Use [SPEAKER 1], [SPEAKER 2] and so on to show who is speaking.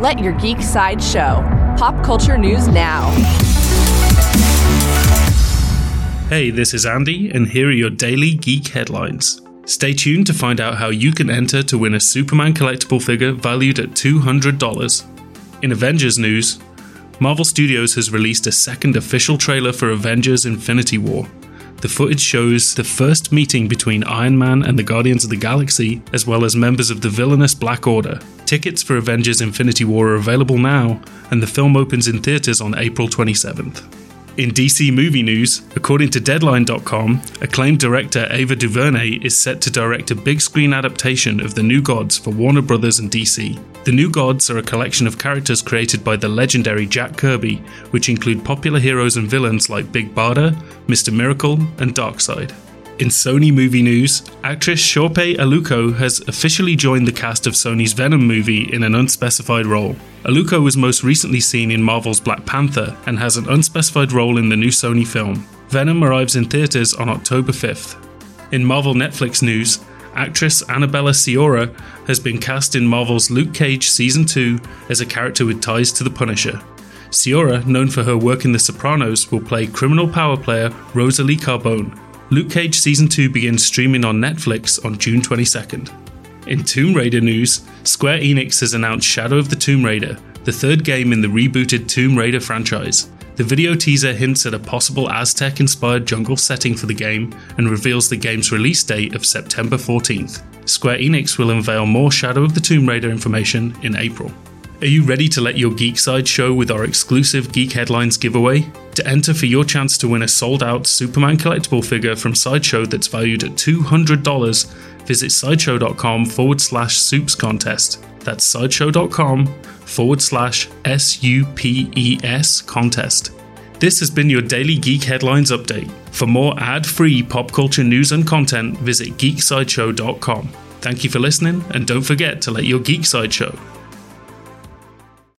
[SPEAKER 1] Let your geek side show. Pop culture news now.
[SPEAKER 2] Hey, this is Andy, and here are your daily geek headlines. Stay tuned to find out how you can enter to win a Superman collectible figure valued at $200. In Avengers news, Marvel Studios has released a second official trailer for Avengers Infinity War. The footage shows the first meeting between Iron Man and the Guardians of the Galaxy, as well as members of the villainous Black Order. Tickets for Avengers Infinity War are available now, and the film opens in theaters on April 27th. In DC movie news, according to Deadline.com, acclaimed director Ava DuVernay is set to direct a big screen adaptation of The New Gods for Warner Brothers and DC. The New Gods are a collection of characters created by the legendary Jack Kirby, which include popular heroes and villains like Big Barda, Mr. Miracle, and Darkseid. In Sony movie news, actress Sope Aluko has officially joined the cast of Sony's Venom movie in an unspecified role. Aluko was most recently seen in Marvel's Black Panther and has an unspecified role in the new Sony film. Venom arrives in theaters on October 5th. In Marvel Netflix news, actress Annabella Sciorra has been cast in Marvel's Luke Cage Season 2 as a character with ties to the Punisher. Sciorra, known for her work in The Sopranos, will play criminal power player Rosalie Carbone. Luke Cage Season 2 begins streaming on Netflix on June 22nd. In Tomb Raider news, Square Enix has announced Shadow of the Tomb Raider, the third game in the rebooted Tomb Raider franchise. The video teaser hints at a possible Aztec inspired jungle setting for the game and reveals the game's release date of September 14th. Square Enix will unveil more Shadow of the Tomb Raider information in April. Are you ready to let your geek side show with our exclusive Geek Headlines giveaway? To enter for your chance to win a sold out Superman collectible figure from Sideshow that's valued at $200, visit sideshow.com forward slash supes contest. That's sideshow.com forward slash S U P E S contest. This has been your daily Geek Headlines update. For more ad free pop culture news and content, visit geeksideshow.com. Thank you for listening, and don't forget to let your geek side show.